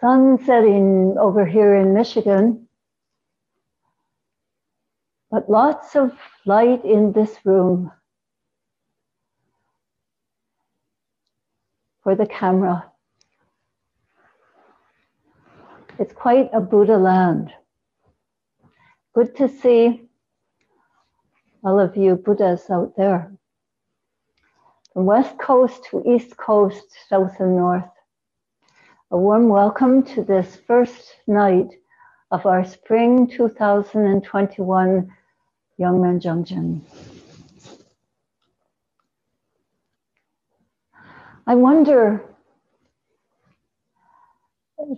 sun setting over here in Michigan, but lots of light in this room for the camera. It's quite a Buddha land. Good to see all of you Buddhas out there. From west coast to east coast, south and north. A warm welcome to this first night of our spring 2021 Yongmaeng Jeongjin. I wonder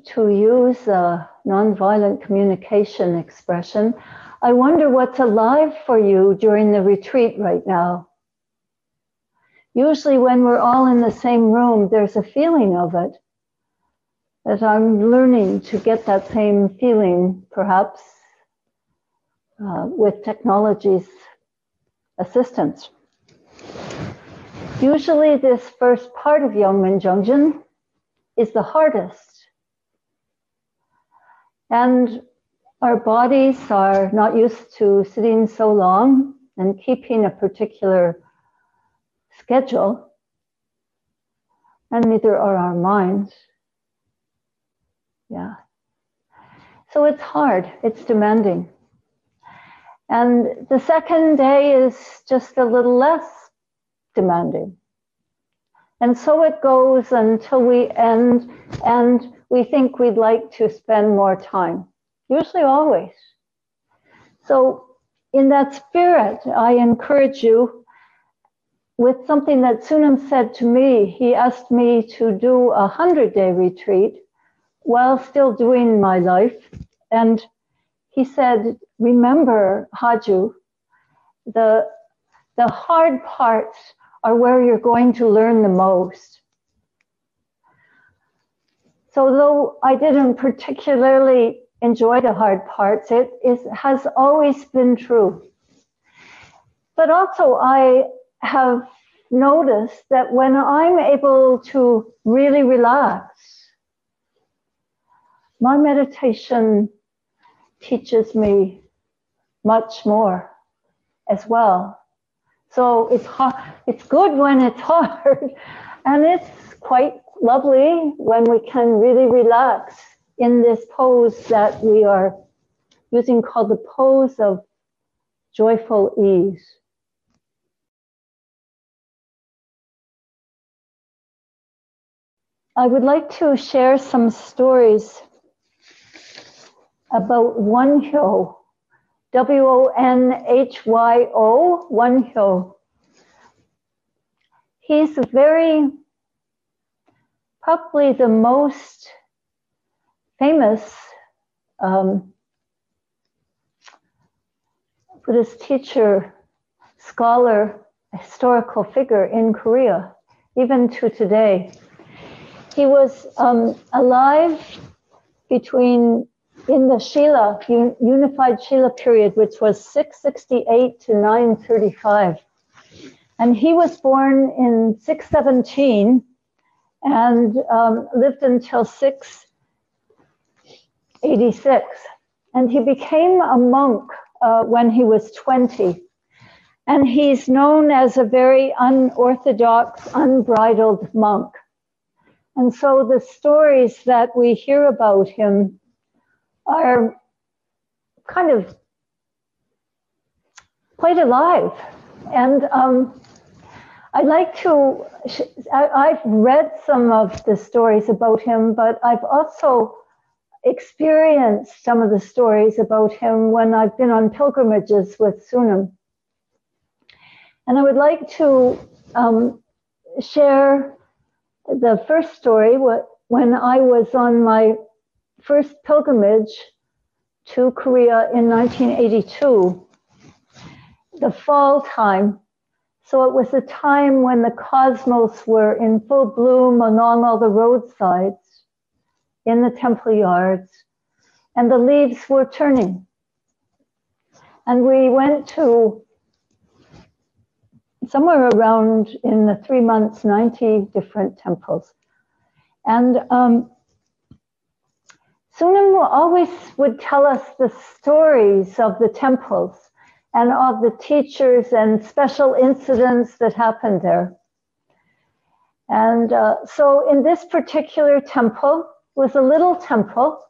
to use a nonviolent communication expression, I wonder what's alive for you during the retreat right now. Usually, when we're all in the same room, there's a feeling of it. That I'm learning to get that same feeling, perhaps uh, with technology's assistance. Usually, this first part of Yongmaeng Jeongjin is the hardest and our bodies are not used to sitting so long and keeping a particular schedule, and neither are our minds. Yeah. So it's hard, it's demanding. And the second day is just a little less demanding. And so it goes until we end, and we think we'd like to spend more time, usually always. So, in that spirit, I encourage you with something that Sunim said to me. He asked me to do a 100 day retreat while still doing my life. And he said, Remember, Haju, the, the hard parts are where you're going to learn the most. So though I didn't particularly enjoy the hard parts, it is, has always been true. But also I have noticed that when I'm able to really relax, my meditation teaches me much more as well. So it's hard, it's good when it's hard, and it's quite lovely when we can really relax in this pose that we are using called the pose of joyful ease. I would like to share some stories about Wonhyo, W O N H Y O, Wonhyo. He's very probably the most famous um, Buddhist teacher, scholar, historical figure in Korea, even to today. He was um, alive between in the Shilla, unified Shilla period, which was 668 to 935. And he was born in 617 and um, lived until 686. And he became a monk uh, when he was 20. And he's known as a very unorthodox, unbridled monk. And so the stories that we hear about him are kind of quite alive. And um, I'd like to, I've read some of the stories about him, but I've also experienced some of the stories about him when I've been on pilgrimages with Sunim. And I would like to um, share the first story when I was on my first pilgrimage to Korea in 1982, the fall time so it was a time when the cosmos were in full bloom along all the roadsides, in the temple yards, and the leaves were turning. And we went to somewhere around in the three months, 90 different temples. And um, Sunim always would tell us the stories of the temples and of the teachers and special incidents that happened there. And uh, so in this particular temple was a little temple,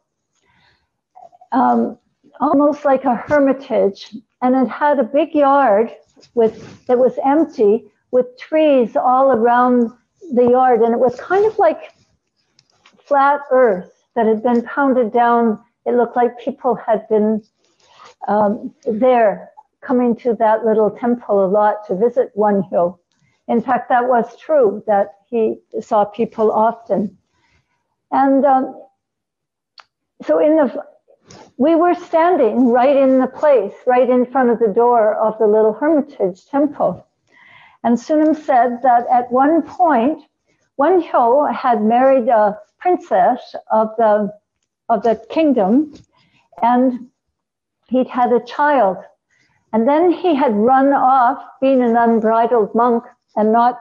um, almost like a hermitage, and it had a big yard with that was empty with trees all around the yard, and it was kind of like flat earth that had been pounded down. It looked like people had been um, there coming to that little temple a lot to visit Wonhyo. In fact, that was true that he saw people often. And um, so in the we were standing right in the place, right in front of the door of the little hermitage temple. And Sunim said that at one point, Wonhyo had married a princess of the of the kingdom, and he'd had a child. And then he had run off, being an unbridled monk, and not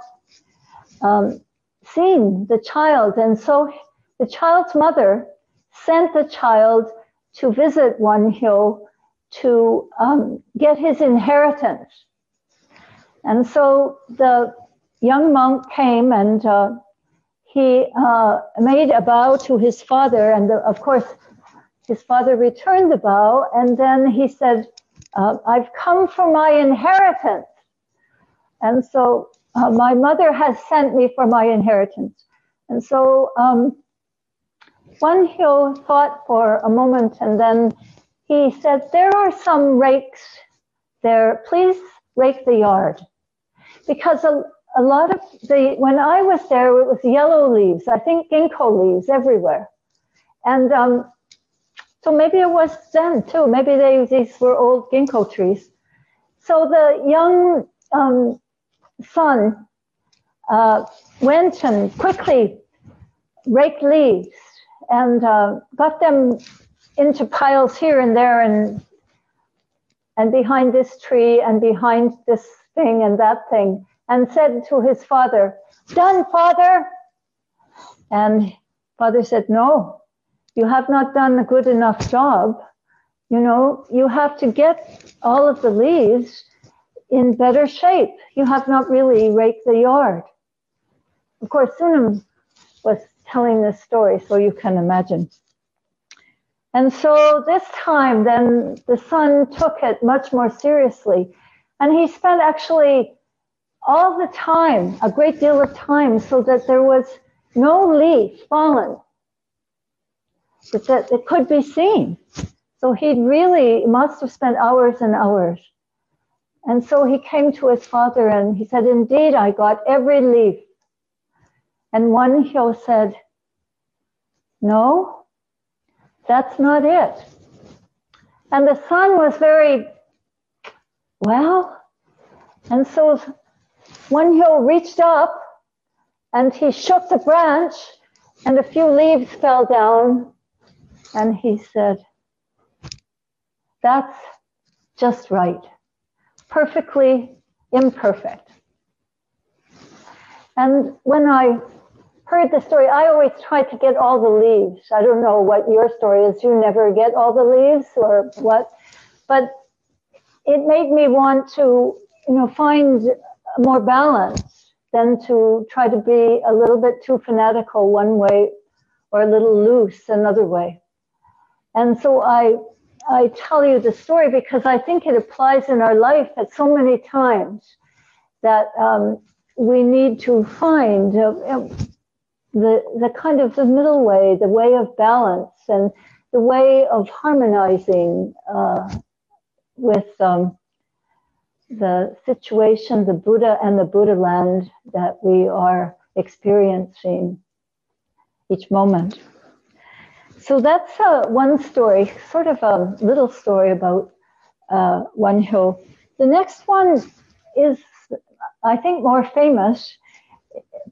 um, seen the child. And so the child's mother sent the child to visit Wonhyo to um, get his inheritance. And so the young monk came and uh, he uh, made a bow to his father. And the, of course, his father returned the bow. And then he said, uh, I've come for my inheritance. And so uh, my mother has sent me for my inheritance. And so um, Wonhyo thought for a moment and then he said, There are some rakes there. Please rake the yard. Because a, a lot of the, when I was there, it was yellow leaves, I think ginkgo leaves everywhere. And um, so maybe it was then too. Maybe they, these were old ginkgo trees. So the young um, son uh, went and quickly raked leaves and uh, got them into piles here and there and and behind this tree and behind this thing and that thing and said to his father done father and father said no you have not done a good enough job you know you have to get all of the leaves in better shape you have not really raked the yard of course Sunim was telling this story, so you can imagine. And so this time, then the son took it much more seriously. And he spent actually all the time, a great deal of time, so that there was no leaf fallen, that, that it could be seen. So he really must have spent hours and hours. And so he came to his father and he said, Indeed, I got every leaf and Wonhyo said, No, that's not it. And the son was very, well, and so Wonhyo reached up and he shook the branch and a few leaves fell down and he said, That's just right, perfectly imperfect. And when I heard the story, I always try to get all the leaves. I don't know what your story is. You never get all the leaves or what, but it made me want to, you know, find more balance than to try to be a little bit too fanatical one way or a little loose another way. And so I, I tell you the story because I think it applies in our life at so many times that um, we need to find. Uh, the, the kind of the middle way, the way of balance, and the way of harmonizing uh, with um, the situation, the Buddha and the Buddha land that we are experiencing each moment. So that's uh, one story, sort of a little story about uh, Wonhyo. The next one is, I think, more famous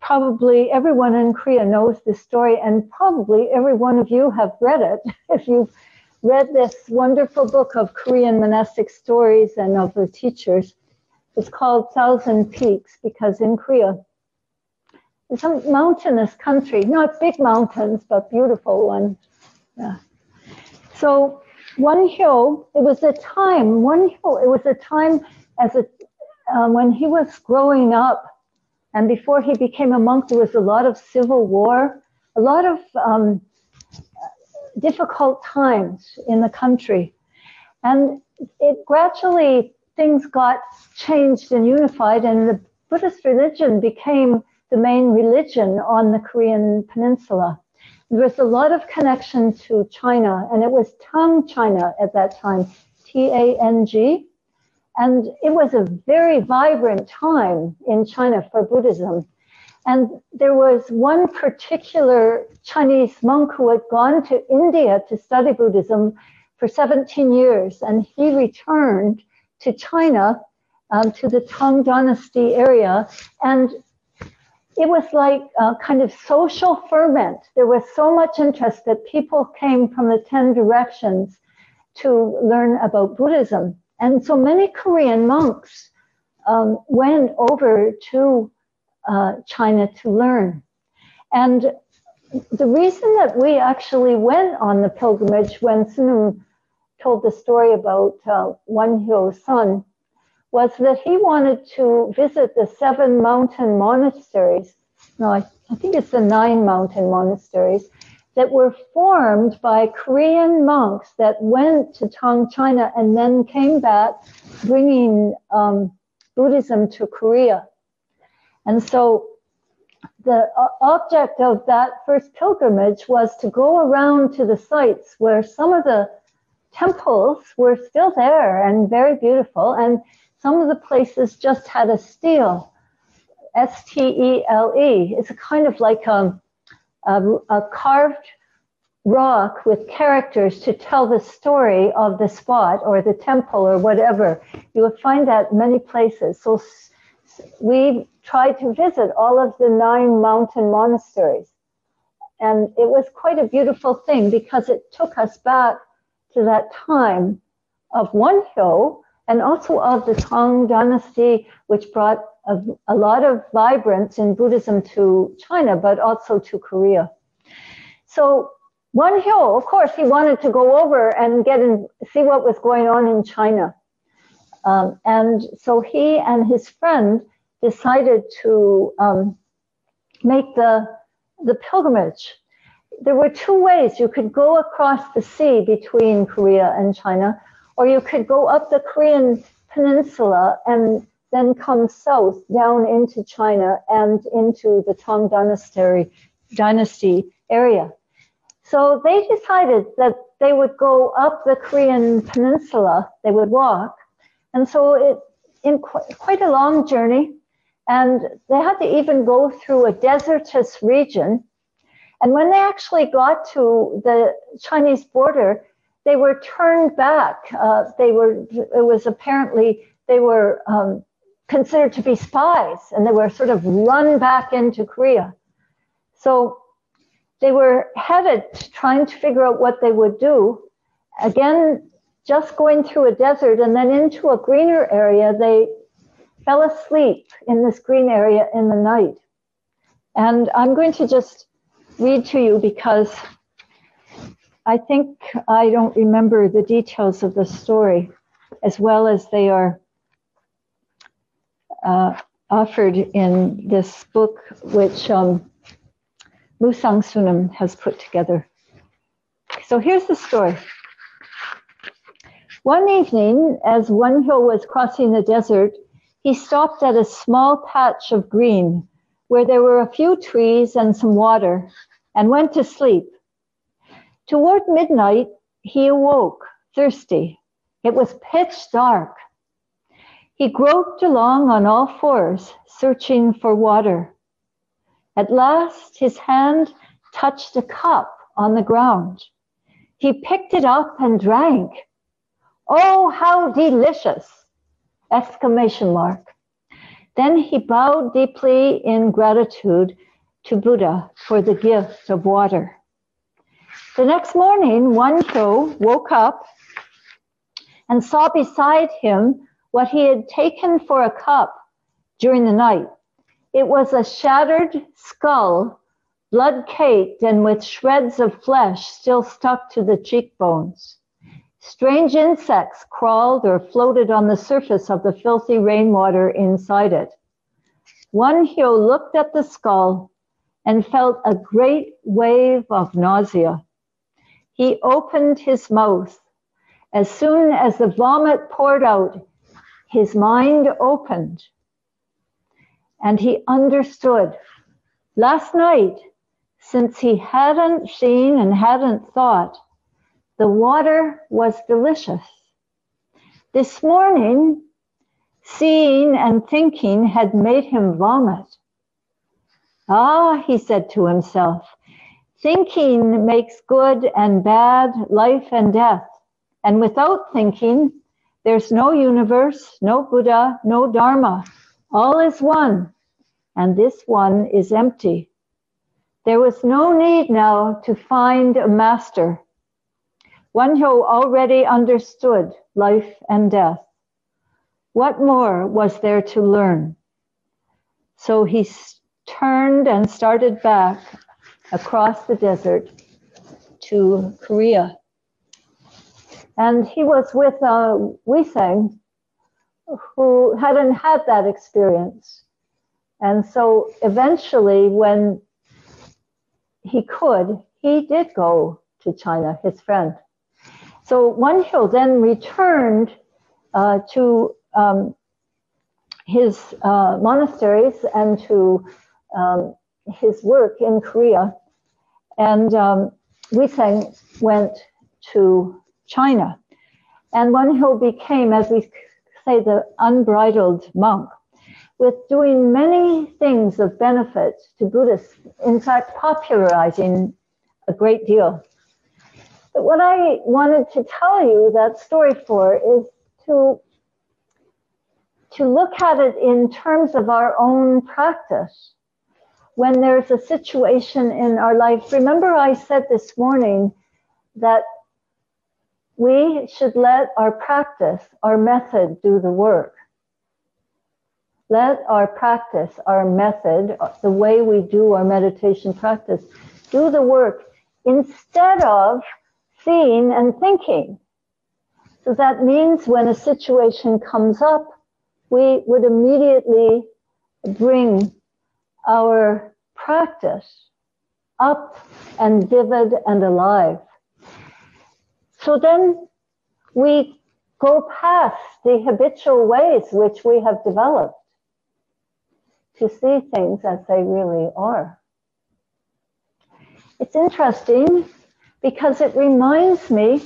probably everyone in Korea knows this story, and probably every one of you have read it if you've read this wonderful book of Korean monastic stories and of the teachers. It's called Thousand Peaks because in Korea, it's a mountainous country, not big mountains, but beautiful ones. Yeah. so Wonhyo, it was a time, Wonhyo, it was a time as a, uh, when he was growing up and before he became a monk, there was a lot of civil war, a lot of um, difficult times in the country. And it gradually, things got changed and unified, and the Buddhist religion became the main religion on the Korean peninsula. There was a lot of connection to China, and it was Tang China at that time, T A N G. And it was a very vibrant time in China for Buddhism. And there was one particular Chinese monk who had gone to India to study Buddhism for 17 years, and he returned to China, um, to the Tang Dynasty area, and it was like a kind of social ferment. There was so much interest that people came from the 10 directions to learn about Buddhism. And so many Korean monks um, went over to uh, China to learn. And the reason that we actually went on the pilgrimage when Sunim told the story about uh, Wonhyo's son was that he wanted to visit the seven mountain monasteries. No, I, I think it's the nine mountain monasteries that were formed by Korean monks that went to Tang China and then came back bringing um, Buddhism to Korea. And so the object of that first pilgrimage was to go around to the sites where some of the temples were still there and very beautiful, and some of the places just had a stele, S T E L E. It's a kind of like um, a, a carved rock with characters to tell the story of the spot or the temple or whatever. You will find that many places. So we tried to visit all of the nine mountain monasteries. And it was quite a beautiful thing because it took us back to that time of Wen Hyo and also of the Tang dynasty, which brought a, a lot of vibrance in Buddhism to China, but also to Korea. So Wonhyo, of course, he wanted to go over and get and see what was going on in China. Um, and so he and his friend decided to um, make the, the pilgrimage. There were two ways. You could go across the sea between Korea and China, or you could go up the Korean peninsula and then come south down into China and into the Tang Dynasty, dynasty area. So they decided that they would go up the Korean peninsula, they would walk, and so it in qu- quite a long journey, and they had to even go through a desertous region. And when they actually got to the Chinese border, they were turned back. Uh, they were, it was apparently, they were um, considered to be spies and they were sort of run back into Korea. So they were headed trying to figure out what they would do. Again, just going through a desert and then into a greener area, they fell asleep in this green area in the night. And I'm going to just read to you because I think I don't remember the details of the story as well as they are uh, offered in this book, which um, Mu Soeng Sunim has put together. So here's the story. One evening, as Wonhyo was crossing the desert, he stopped at a small patch of green where there were a few trees and some water and went to sleep. Toward midnight, he awoke, thirsty. It was pitch dark. He groped along on all fours, searching for water. At last, his hand touched a cup on the ground. He picked it up and drank. Oh, how delicious! Exclamation mark. Then he bowed deeply in gratitude to Buddha for the gift of water. The next morning, Wonhyo woke up and saw beside him what he had taken for a cup during the night. It was a shattered skull blood caked and with shreds of flesh still stuck to the cheekbones. Strange insects crawled or floated on the surface of the filthy rainwater inside it. One Wonhyo looked at the skull and felt a great wave of nausea. He opened his mouth. As soon as the vomit poured out, his mind opened and he understood. Last night, since he hadn't seen and hadn't thought, the water was delicious. This morning, seeing and thinking had made him vomit. Ah, he said to himself, thinking makes good and bad, life and death. And without thinking, there's no universe, no Buddha, no Dharma. All is one, and this one is empty. There was no need now to find a master one who already understood life and death. What more was there to learn? So he turned and started back across the desert to Korea. And he was with uh, Uisang, who hadn't had that experience. And so eventually, when he could, he did go to China, his friend. So Wonhyo then returned uh, to um, his uh, monasteries and to um, his work in Korea. And um, Uisang went to China. And Wonhyo became, as we say, the unbridled monk, with doing many things of benefit to Buddhists, in fact, popularizing a great deal. But what I wanted to tell you that story for is to to look at it in terms of our own practice. When there's a situation in our life, remember I said this morning that we should let our practice, our method do the work. Let our practice, our method, the way we do our meditation practice, do the work instead of seeing and thinking. So that means when a situation comes up, we would immediately bring our practice up and vivid and alive. So then we go past the habitual ways which we have developed to see things as they really are. It's interesting because it reminds me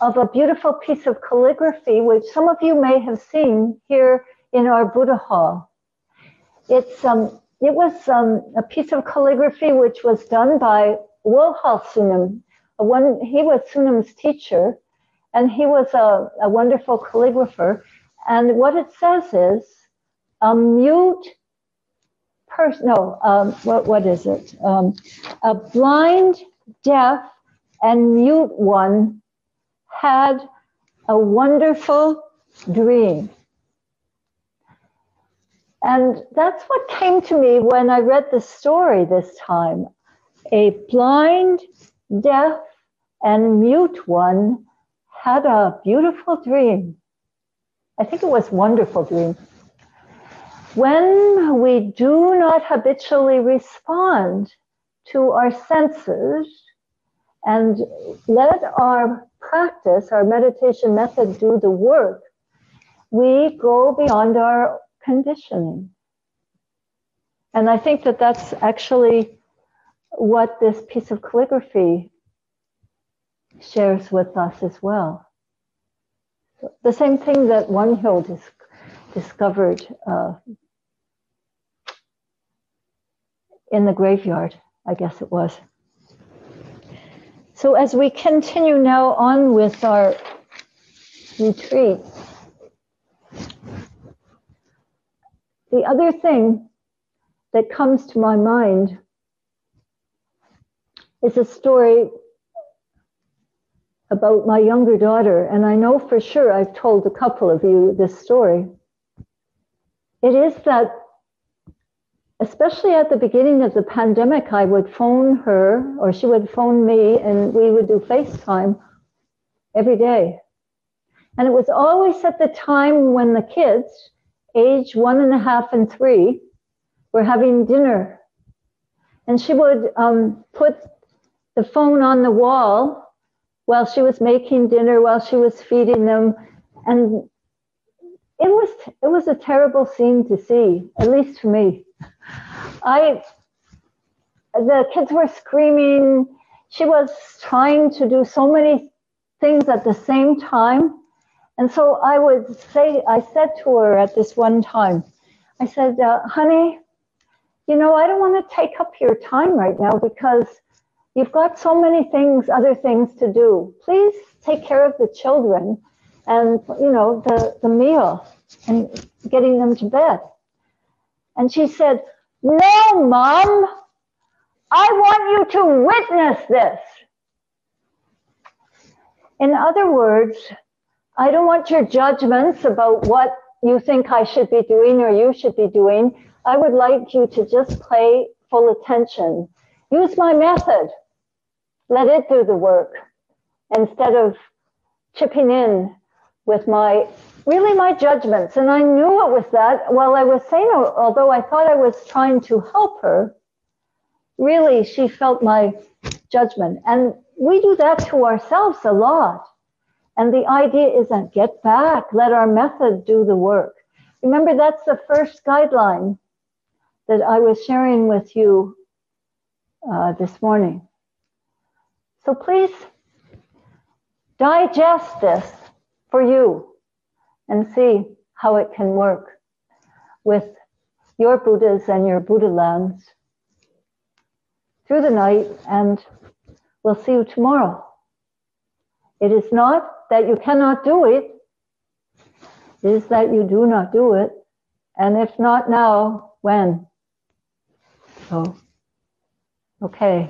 of a beautiful piece of calligraphy, which some of you may have seen here in our Buddha Hall. It's, um, it was um, a piece of calligraphy which was done by Wolhal Sunim. One, he was Sunim's teacher, and he was a, a wonderful calligrapher. And what it says is, a mute person, no, um, what, what is it? Um, a blind, deaf, and mute one had a wonderful dream. And that's what came to me when I read the story this time. A blind, deaf, and mute one had a beautiful dream. I think it was wonderful dream. When we do not habitually respond to our senses, and let our practice, our meditation method do the work, we go beyond our conditioning. And I think that that's actually what this piece of calligraphy shares with us as well. The same thing that Wonhyo dis- discovered uh, in the graveyard, I guess it was. So as we continue now on with our retreat, the other thing that comes to my mind is a story about my younger daughter, and I know for sure I've told a couple of you this story. It is that especially at the beginning of the pandemic, I would phone her or she would phone me and we would do FaceTime every day. And it was always at the time when the kids, age one and a half and three, were having dinner. And she would um, put the phone on the wall while she was making dinner, while she was feeding them. And it was it was a terrible scene to see, at least for me. I the kids were screaming. She was trying to do so many things at the same time. And so I would say, I said to her at this one time, I said, uh, honey, you know, I don't want to take up your time right now because you've got so many things, other things to do. Please take care of the children and, you know, the, the meal and getting them to bed. And she said, no, mom, I want you to witness this. In other words, I don't want your judgments about what you think I should be doing or you should be doing. I would like you to just pay full attention. Use my method. Let it do the work instead of chipping in with my really my judgments. And I knew it was that while I was saying, although I thought I was trying to help her, really she felt my judgment. And we do that to ourselves a lot. And the idea isn't get back, let our method do the work. Remember, that's the first guideline that I was sharing with you uh, this morning. So please digest this for you and see how it can work with your Buddhas and your Buddha lands through the night, and we'll see you tomorrow. It is not that you cannot do it, it is that you do not do it. And if not now, when? So, okay.